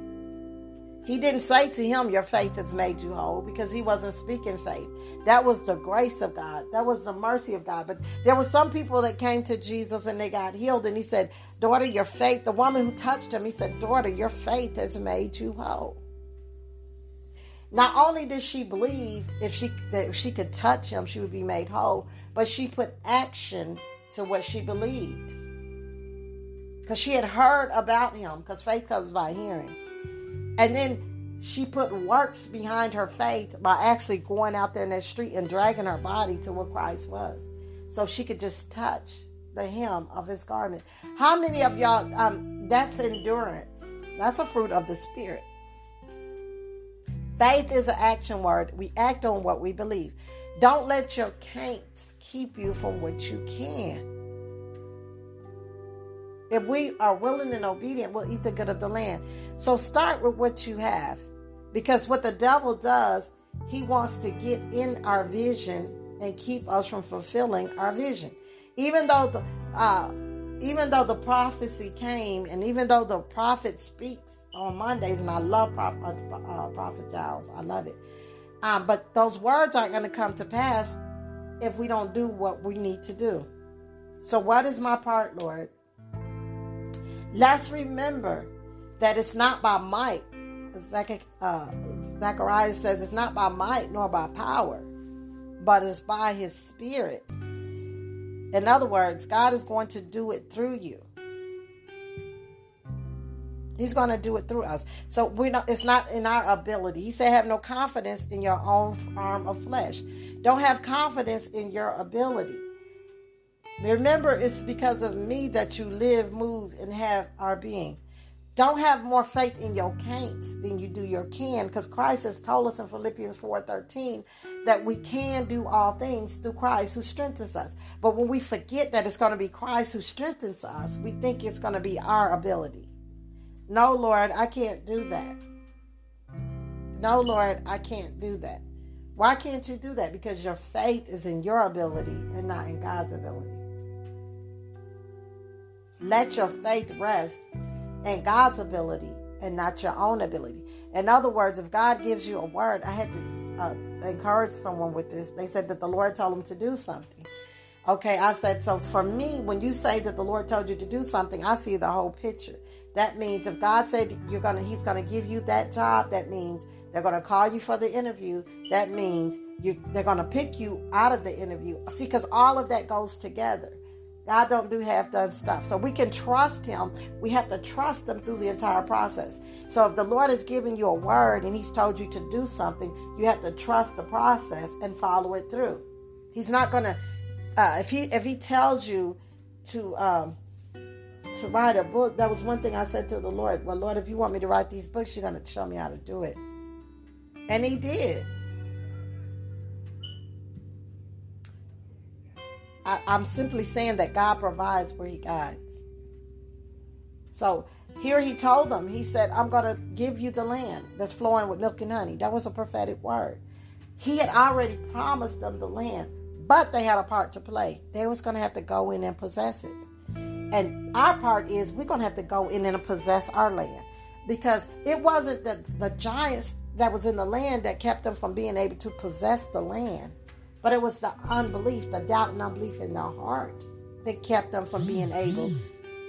He didn't say to him, Your faith has made you whole, because he wasn't speaking faith. That was the grace of God. That was the mercy of God. But there were some people that came to Jesus and they got healed. And he said, Daughter, your faith, the woman who touched him, he said, Daughter, your faith has made you whole. Not only did she believe if she that if she could touch him, she would be made whole, but she put action to what she believed. Because she had heard about him, because faith comes by hearing. And then she put works behind her faith by actually going out there in that street and dragging her body to where Christ was. So she could just touch the hem of his garment. How many of y'all, um, that's endurance. That's a fruit of the Spirit. Faith is an action word. We act on what we believe. Don't let your can'ts keep you from what you can. If we are willing and obedient, we'll eat the good of the land. So start with what you have. Because what the devil does, he wants to get in our vision and keep us from fulfilling our vision. Even though the uh, even though the prophecy came and even though the prophet speaks on Mondays, and I love Prophet, uh, uh, Prophet Giles. I love it. Um, but those words aren't going to come to pass if we don't do what we need to do. So, what is my part, Lord? Let's remember that it's not by might. Zach, uh, Zechariah says it's not by might nor by power, but it's by his spirit. In other words, God is going to do it through you. He's going to do it through us. So we know it's not in our ability. He said, "Have no confidence in your own arm of flesh. Don't have confidence in your ability. Remember, it's because of me that you live, move, and have our being. Don't have more faith in your can'ts than you do your can, because Christ has told us in Philippians 4:13 that we can do all things through Christ who strengthens us. But when we forget that it's going to be Christ who strengthens us, we think it's going to be our ability. No, Lord, I can't do that. No, Lord, I can't do that. Why can't you do that? Because your faith is in your ability and not in God's ability. Let your faith rest in God's ability and not your own ability. In other words, if God gives you a word, I had to uh, encourage someone with this. They said that the Lord told them to do something. Okay, I said, so for me, when you say that the Lord told you to do something, I see the whole picture. That means if God said you're gonna, He's gonna give you that job. That means they're gonna call you for the interview. That means you, they're gonna pick you out of the interview. See, because all of that goes together. God don't do half done stuff. So we can trust Him. We have to trust Him through the entire process. So if the Lord has given you a word and He's told you to do something, you have to trust the process and follow it through. He's not gonna. Uh, if he if he tells you to um, to write a book, that was one thing I said to the Lord. Well, Lord, if you want me to write these books, you're to show me how to do it. And He did. I, I'm simply saying that God provides where He guides. So here He told them, He said, I'm going to give you the land that's flowing with milk and honey. That was a prophetic word. He had already promised them the land, but they had a part to play. They was going to have to go in and possess it. And our part is we're going to have to go in and possess our land because it wasn't the, the giants that was in the land that kept them from being able to possess the land, but it was the unbelief, the doubt and unbelief in their heart that kept them from being mm-hmm. able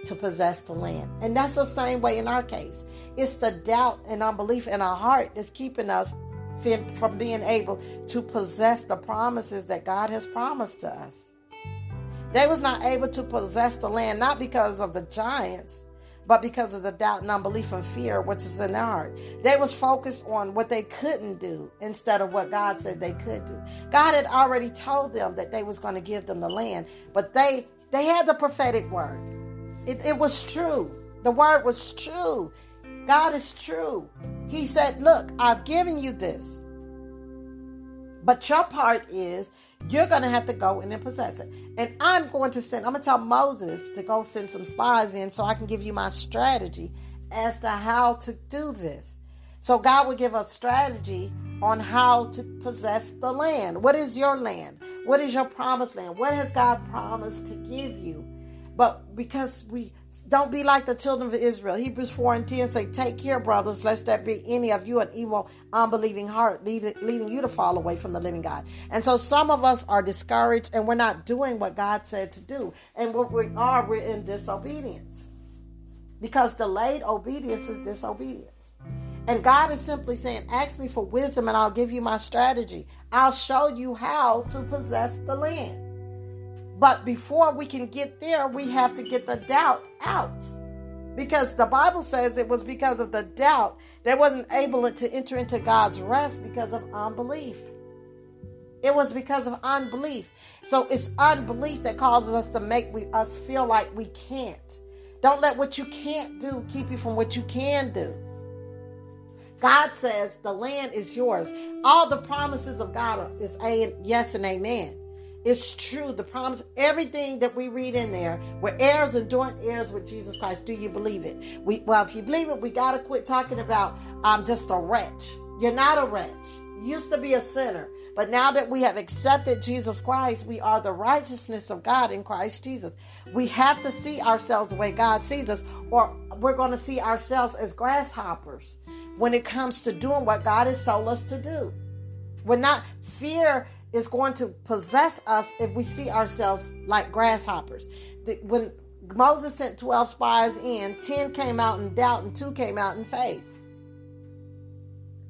to possess the land. And that's the same way in our case. It's the doubt and unbelief in our heart that's keeping us from being able to possess the promises that God has promised to us. They was not able to possess the land not because of the giants, but because of the doubt and unbelief and fear which is in their heart. They was focused on what they couldn't do instead of what God said they could do. God had already told them that they was going to give them the land, but they they had the prophetic word. It, it was true. The word was true. God is true. He said, Look, I've given you this. But your part is you're going to have to go in and possess it. And I'm going to send, I'm going to tell Moses to go send some spies in so I can give you my strategy as to how to do this. So God will give us strategy on how to possess the land. What is your land? What is your promised land? What has God promised to give you? But because we don't be like the children of Israel. Hebrews 4 and 10 say, Take care, brothers, lest there be any of you an evil, unbelieving heart leading, you to fall away from the living God. And so some of us are discouraged and we're not doing what God said to do. And what we are, we're in disobedience. Because delayed obedience is disobedience. And God is simply saying, Ask me for wisdom and I'll give you my strategy. I'll show you how to possess the land. But before we can get there, we have to get the doubt out. Because the Bible says it was because of the doubt they wasn't able to enter into God's rest because of unbelief. It was because of unbelief. So it's unbelief that causes us to make we, us feel like we can't. Don't let what you can't do keep you from what you can do. God says the land is yours. All the promises of God are, is a yes and amen. It's true. The promise, everything that we read in there, we're heirs and joint heirs with Jesus Christ. Do you believe it? We well, if you believe it, we gotta quit talking about I'm just a wretch. You're not a wretch. You used to be a sinner. But now that we have accepted Jesus Christ, we are the righteousness of God in Christ Jesus. We have to see ourselves the way God sees us, or we're going to see ourselves as grasshoppers when it comes to doing what God has told us to do. We're not fear is going to possess us if we see ourselves like grasshoppers. When Moses sent 12 spies in, 10 came out in doubt and 2 came out in faith.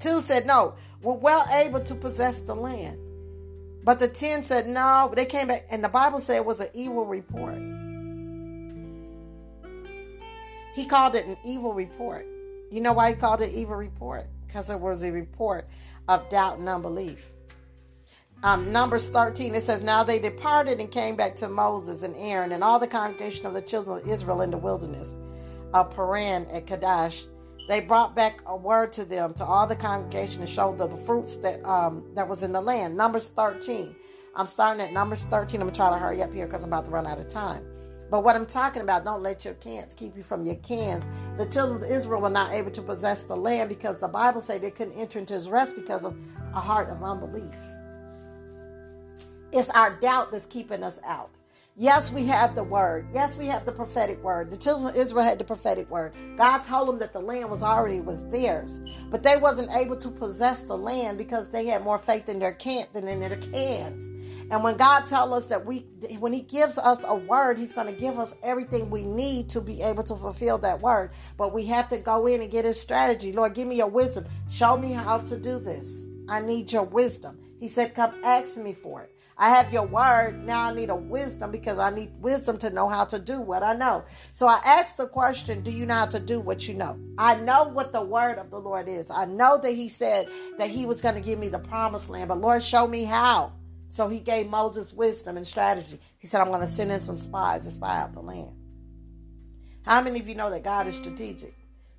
2 said, No, we're well able to possess the land. But the 10 said, No, they came back, and the Bible said it was an evil report. He called it an evil report. You know why he called it evil report? Because it was a report of doubt and unbelief um, Numbers 13, it says, Now they departed and came back to Moses and Aaron and all the congregation of the children of Israel in the wilderness of Paran at Kadesh. They brought back a word to them, to all the congregation, and showed them the fruits that um, that was in the land. Numbers 13. I'm starting at Numbers 13. I'm going to try to hurry up here because I'm about to run out of time. But what I'm talking about, don't let your cans keep you from your cans. The children of Israel were not able to possess the land because the Bible said they couldn't enter into his rest because of a heart of unbelief. It's our doubt that's keeping us out. Yes, we have the word. Yes, we have the prophetic word. The children of Israel had the prophetic word. God told them that the land was already was theirs, but they wasn't able to possess the land because they had more faith in their can't than in their cans. And when God tells us that we, when He gives us a word, He's going to give us everything we need to be able to fulfill that word. But we have to go in and get His strategy. Lord, give me your wisdom. Show me how to do this. I need your wisdom. He said, Come ask me for it. I have your word. Now I need a wisdom because I need wisdom to know how to do what I know. So I asked the question Do you know how to do what you know? I know what the word of the Lord is. I know that He said that He was going to give me the promised land, but Lord, show me how. So He gave Moses wisdom and strategy. He said, I'm going to send in some spies to spy out the land. How many of you know that God is strategic?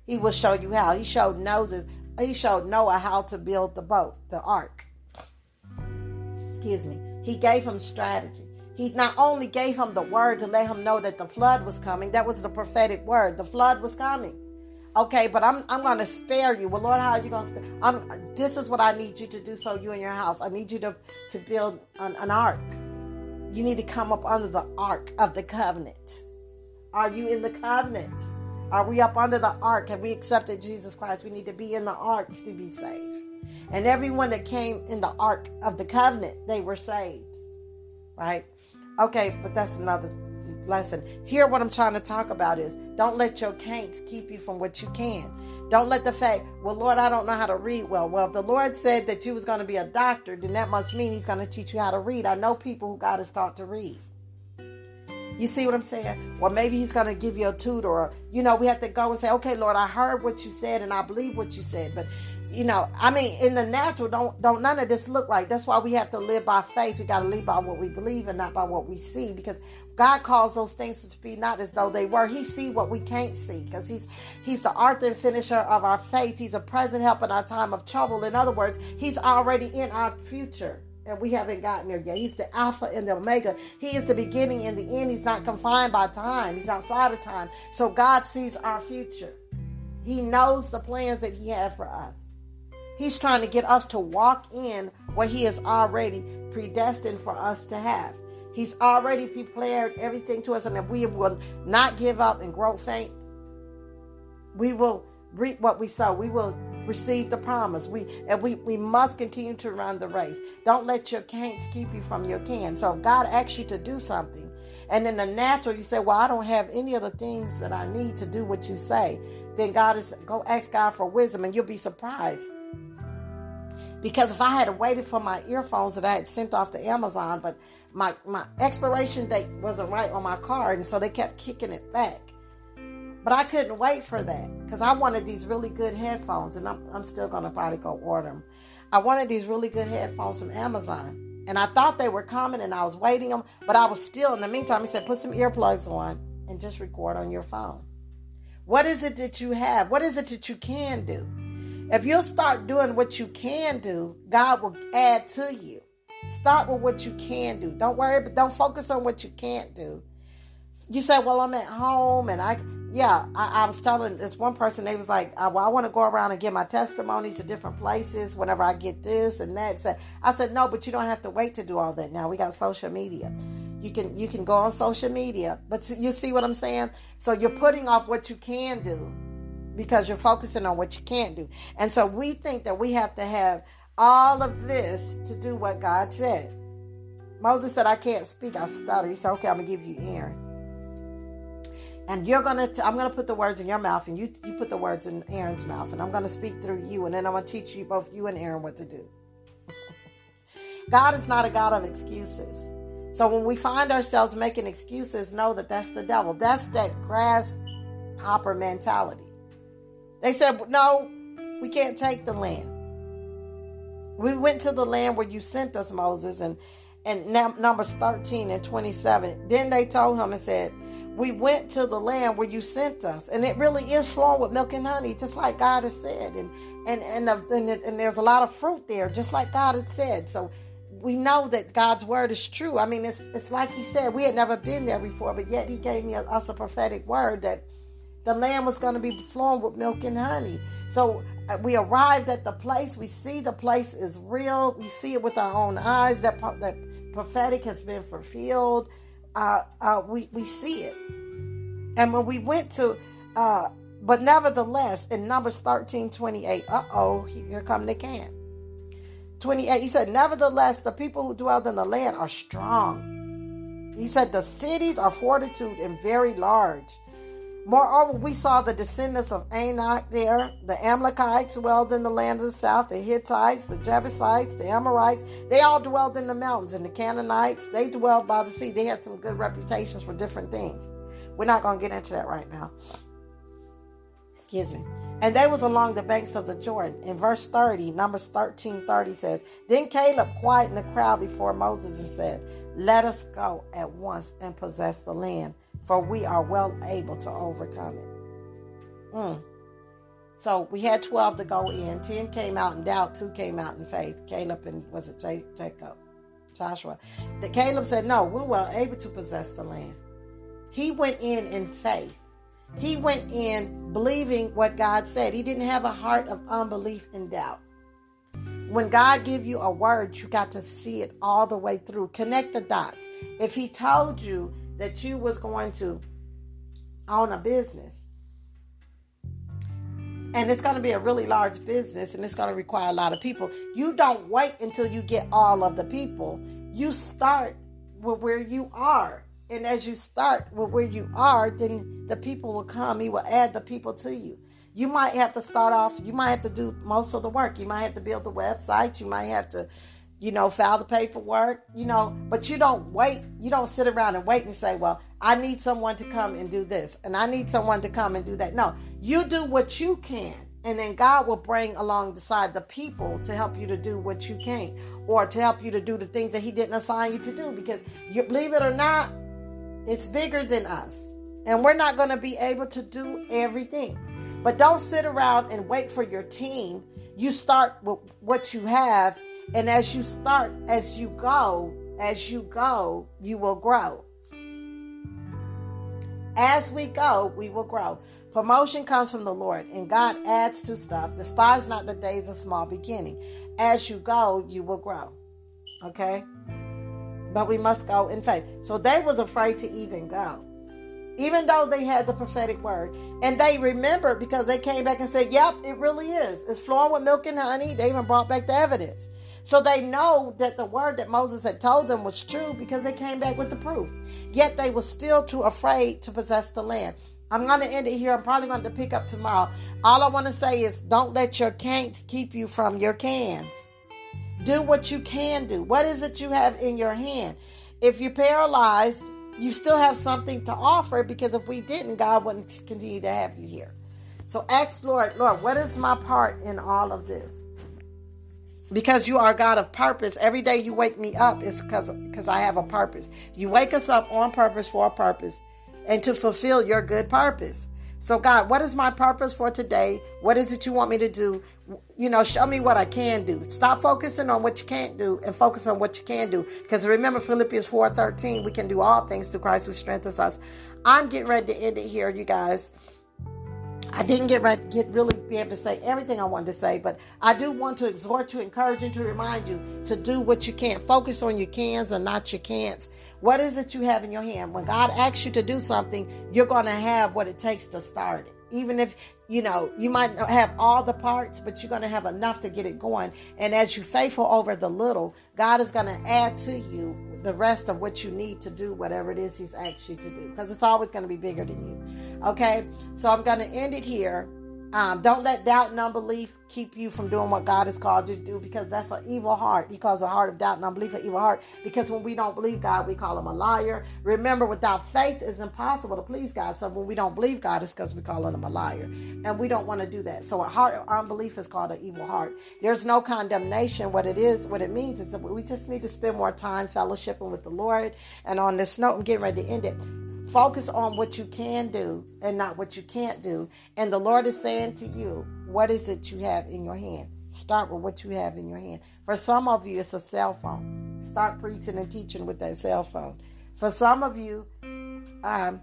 He will show you how. He showed Moses, he showed Noah how to build the boat, the ark. Excuse me. He gave him strategy. He not only gave him the word to let him know that the flood was coming, that was the prophetic word. The flood was coming. Okay, but I'm I'm gonna spare you. Well, Lord, how are you gonna spare? I'm this is what I need you to do so you and your house. I need you to to build an, an ark. You need to come up under the ark of the covenant. Are you in the covenant? Are we up under the ark? Have we accepted Jesus Christ? We need to be in the ark to be saved. And everyone that came in the ark of the covenant, they were saved. Right? Okay, but that's another lesson. Here, what I'm trying to talk about is don't let your can'ts keep you from what you can. Don't let the fact, well, Lord, I don't know how to read well. Well, if the Lord said that you was going to be a doctor, then that must mean He's going to teach you how to read. I know people who God has taught to read. You see what I'm saying? Or maybe he's going to give you a tutor. Or, you know, we have to go and say, okay, Lord, I heard what you said and I believe what you said. But you know, I mean, in the natural, don't don't none of this look right. That's why we have to live by faith. We got to live by what we believe and not by what we see, because God calls those things to be not as though they were. He see what we can't see, because He's He's the author and finisher of our faith. He's a present help in our time of trouble. In other words, He's already in our future. And we haven't gotten there yet. He's the Alpha and the Omega. He is the beginning and the end. He's not confined by time. He's outside of time. So God sees our future. He knows the plans that He has for us. He's trying to get us to walk in what He has already predestined for us to have. He's already prepared everything to us, and if we will not give up and grow faint, we will reap what we sow. We will receive the promise. We and we we must continue to run the race. Don't let your can'ts keep you from your can. So if God asks you to do something, and in the natural you say, "Well, I don't have any of the things that I need to do what you say," then God is go ask God for wisdom, and you'll be surprised. Because if I had waited for my earphones that I had sent off to Amazon, but my my expiration date wasn't right on my card, and so they kept kicking it back. But I couldn't wait for that because I wanted these really good headphones, and I'm, I'm still going to probably go order them. I wanted these really good headphones from Amazon, and I thought they were coming, and I was waiting them, but I was still, in the meantime, he said, put some earplugs on and just record on your phone. What is it that you have? What is it that you can do? If you'll start doing what you can do, God will add to you. Start with what you can do. Don't worry, but don't focus on what you can't do. You say, "Well, I'm at home and I yeah, I, I, was telling this one person, they was like, well, I want to go around and get my testimonies to different places whenever I get this and that. I said, no, but you don't have to wait to do all that now. We got social media. You can you can go on social media, but you see what I'm saying? So you're putting off what you can do because you're focusing on what you can't do. And so we think that we have to have all of this to do what God said. Moses said, I can't speak, I stutter. He said, okay, I'm going to give you Aaron and you're going to, I'm gonna put the words in your mouth and you you put the words in aaron's mouth and i'm gonna speak through you and then i'm gonna teach you both you and aaron what to do god is not a god of excuses so when we find ourselves making excuses know that that's the devil that's that grasshopper mentality they said no we can't take the land. We went to the land where you sent us moses and and numbers 13 and 27 then they told him and said we went to the land where you sent us. And it really is flowing with milk and honey just like god has said. And and and, and, and there's a lot of fruit there just like god had said. So we know that god's word is true. I mean it's it's like he said we had never been there before but yet he gave me a, us a prophetic word that the land was going to be flowing with milk and honey so uh, we arrived at the place we see the place is real we see it with our own eyes that that prophetic has been fulfilled uh, uh, we, we see it. And when we went to, uh, but nevertheless, in Numbers 13 28, uh oh, here come the can. 28, he said, Nevertheless, the people who dwell in the land are strong. He said, The cities are fortitude and very large. Moreover, we saw the descendants of Anak there. The Amalekites dwelled in the land of the south, the Hittites, the Jebusites, the Amorites. They all dwelled in the mountains. And the Canaanites, they dwelled by the sea. They had some good reputations for different things. We're not going to get into that right now. Excuse me. And they was along the banks of the Jordan. In verse 30, Numbers 13 30 says, Then Caleb quieted the crowd before Moses and said, Let us go at once and possess the land for we are well able to overcome it. Mm. So we had 12 to go in. 10 came out in doubt, 2 came out in faith. Caleb and was it Jacob? Joshua. The Caleb said, No, we're well able to possess the land. He went in in faith. He went in believing what God said. He didn't have a heart of unbelief and doubt. When God give you a word, you got to see it all the way through. Connect the dots. If he told you that you was going to own a business. And it's going to be a really large business and it's going to require a lot of people. You don't wait until you get all of the people. You start with where you are. And as you start with where you are then the people will come. He will add the people to you. You might have to start off you might have to do most of the work. You might have to build the website. You might have to you know, file the paperwork, you know, but you don't wait, you don't sit around and wait and say, well, I need someone to come and do this and I need someone to come and do that. No, you do what you can and then God will bring along the side the people to help you to do what you can or to help you to do the things that he didn't assign you to do because you believe it or not, it's bigger than us. And we're not going to be able to do everything. But don't sit around and wait for your team. You start with what you have and as you start, as you go, as you go, you will grow. As we go, we will grow. Promotion comes from the Lord, and God adds to stuff. Despise not the days of small beginning. As you go, you will grow. Okay? But we must go in faith. So they was afraid to even go. Even though they had the prophetic word. And they remembered because they came back and said, Yep, it really is. It's flowing with milk and honey. They even brought back the evidence. So they know that the word that Moses had told them was true because they came back with the proof. Yet they were still too afraid to possess the land. I'm going to end it here. I'm probably going to pick up tomorrow. All I want to say is don't let your can'ts keep you from your cans. Do what you can do. What is it you have in your hand? If you're paralyzed, you still have something to offer because if we didn't, God wouldn't continue to have you here. So ask Lord, Lord, what is my part in all of this? Because you are God of purpose. Every day you wake me up is because because I have a purpose. You wake us up on purpose for a purpose and to fulfill your good purpose. So, God, what is my purpose for today? What is it you want me to do? You know, show me what I can do. Stop focusing on what you can't do and focus on what you can do. Because remember Philippians 4:13, we can do all things through Christ who strengthens us. I'm getting ready to end it here, you guys. I didn't get ready, get really be able to say everything I wanted to say, but I do want to exhort you, encourage you, to remind you to do what you can. Focus on your cans and not your can'ts. What is it you have in your hand? When God asks you to do something, you're going to have what it takes to start it. Even if, you know, you might not have all the parts, but you're going to have enough to get it going. And as you're faithful over the little, God is going to add to you the rest of what you need to do whatever it is He's asked you to do because it's always going to be bigger than you. Okay, so I'm going to end it here. Um, don't let doubt and unbelief keep you from doing what God has called you to do because that's an evil heart. He calls a heart of doubt and unbelief an evil heart because when we don't believe God, we call him a liar. Remember, without faith, it's impossible to please God. So when we don't believe God, it's because we're calling him a liar. And we don't want to do that. So a heart of unbelief is called an evil heart. There's no condemnation. What it is, what it means is that we just need to spend more time fellowshipping with the Lord. And on this note, I'm getting ready to end it. Focus on what you can do and not what you can't do. And the Lord is saying to you, what is it you have in your hand? Start with what you have in your hand. For some of you, it's a cell phone. Start preaching and teaching with that cell phone. For some of you, um,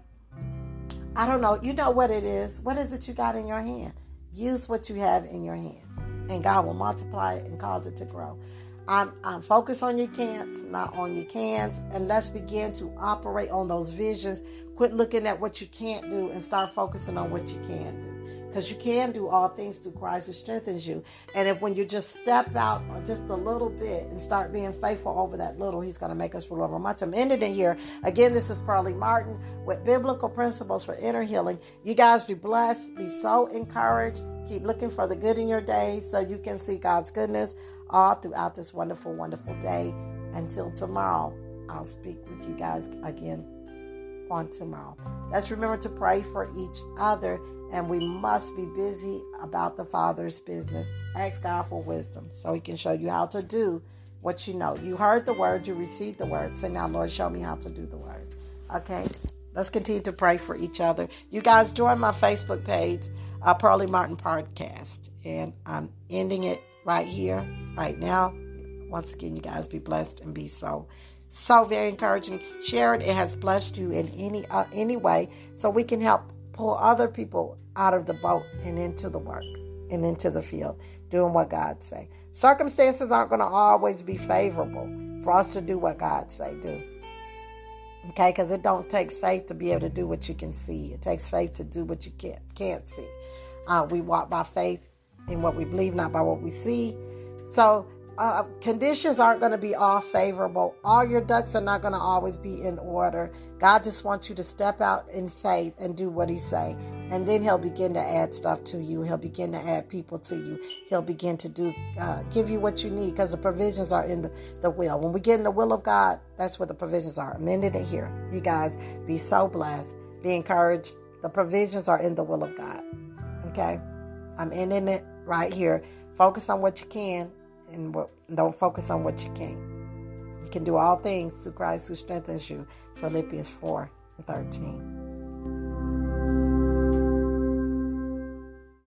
I don't know, you know what it is. What is it you got in your hand? Use what you have in your hand, and God will multiply it and cause it to grow. I'm, I'm focused on your can'ts, not on your cans. And let's begin to operate on those visions. Quit looking at what you can't do and start focusing on what you can do. Because you can do all things through Christ who strengthens you. And if when you just step out just a little bit and start being faithful over that little, He's going to make us rule over much. I'm ending it here. Again, this is Pearlie Martin with biblical principles for inner healing. You guys be blessed, be so encouraged. Keep looking for the good in your day so you can see God's goodness all throughout this wonderful, wonderful day. Until tomorrow, I'll speak with you guys again on tomorrow. Let's remember to pray for each other, and we must be busy about the Father's business. Ask God for wisdom so He can show you how to do what you know. You heard the word, you received the word. Say, now, Lord, show me how to do the word. Okay? Let's continue to pray for each other. You guys join my Facebook page, uh, Pearlie Martin Podcast, and I'm ending it right here, right now. Once again, you guys be blessed and be so, so very encouraging. Share it. It has blessed you in any uh, any way, so we can help pull other people out of the boat and into the work and into the field, doing what God say. Circumstances aren't going to always be favorable for us to do what God say do. Okay, because it don't take faith to be able to do what you can see. It takes faith to do what you can't can't see. Uh, we walk by faith in what we believe, not by what we see. So uh, conditions aren't going to be all favorable. All your ducks are not going to always be in order. God just wants you to step out in faith and do what He say, and then He'll begin to add stuff to you. He'll begin to add people to you. He'll begin to do uh, give you what you need because the provisions are in the, the will. When we get in the will of God, that's where the provisions are. I'm ending it here. You guys be so blessed. Be encouraged. The provisions are in the will of God. Okay, I'm ending it right here. Focus on what you can and what, don't focus on what you can't. You can do all things through Christ who strengthens you. Philippians 4 and 13.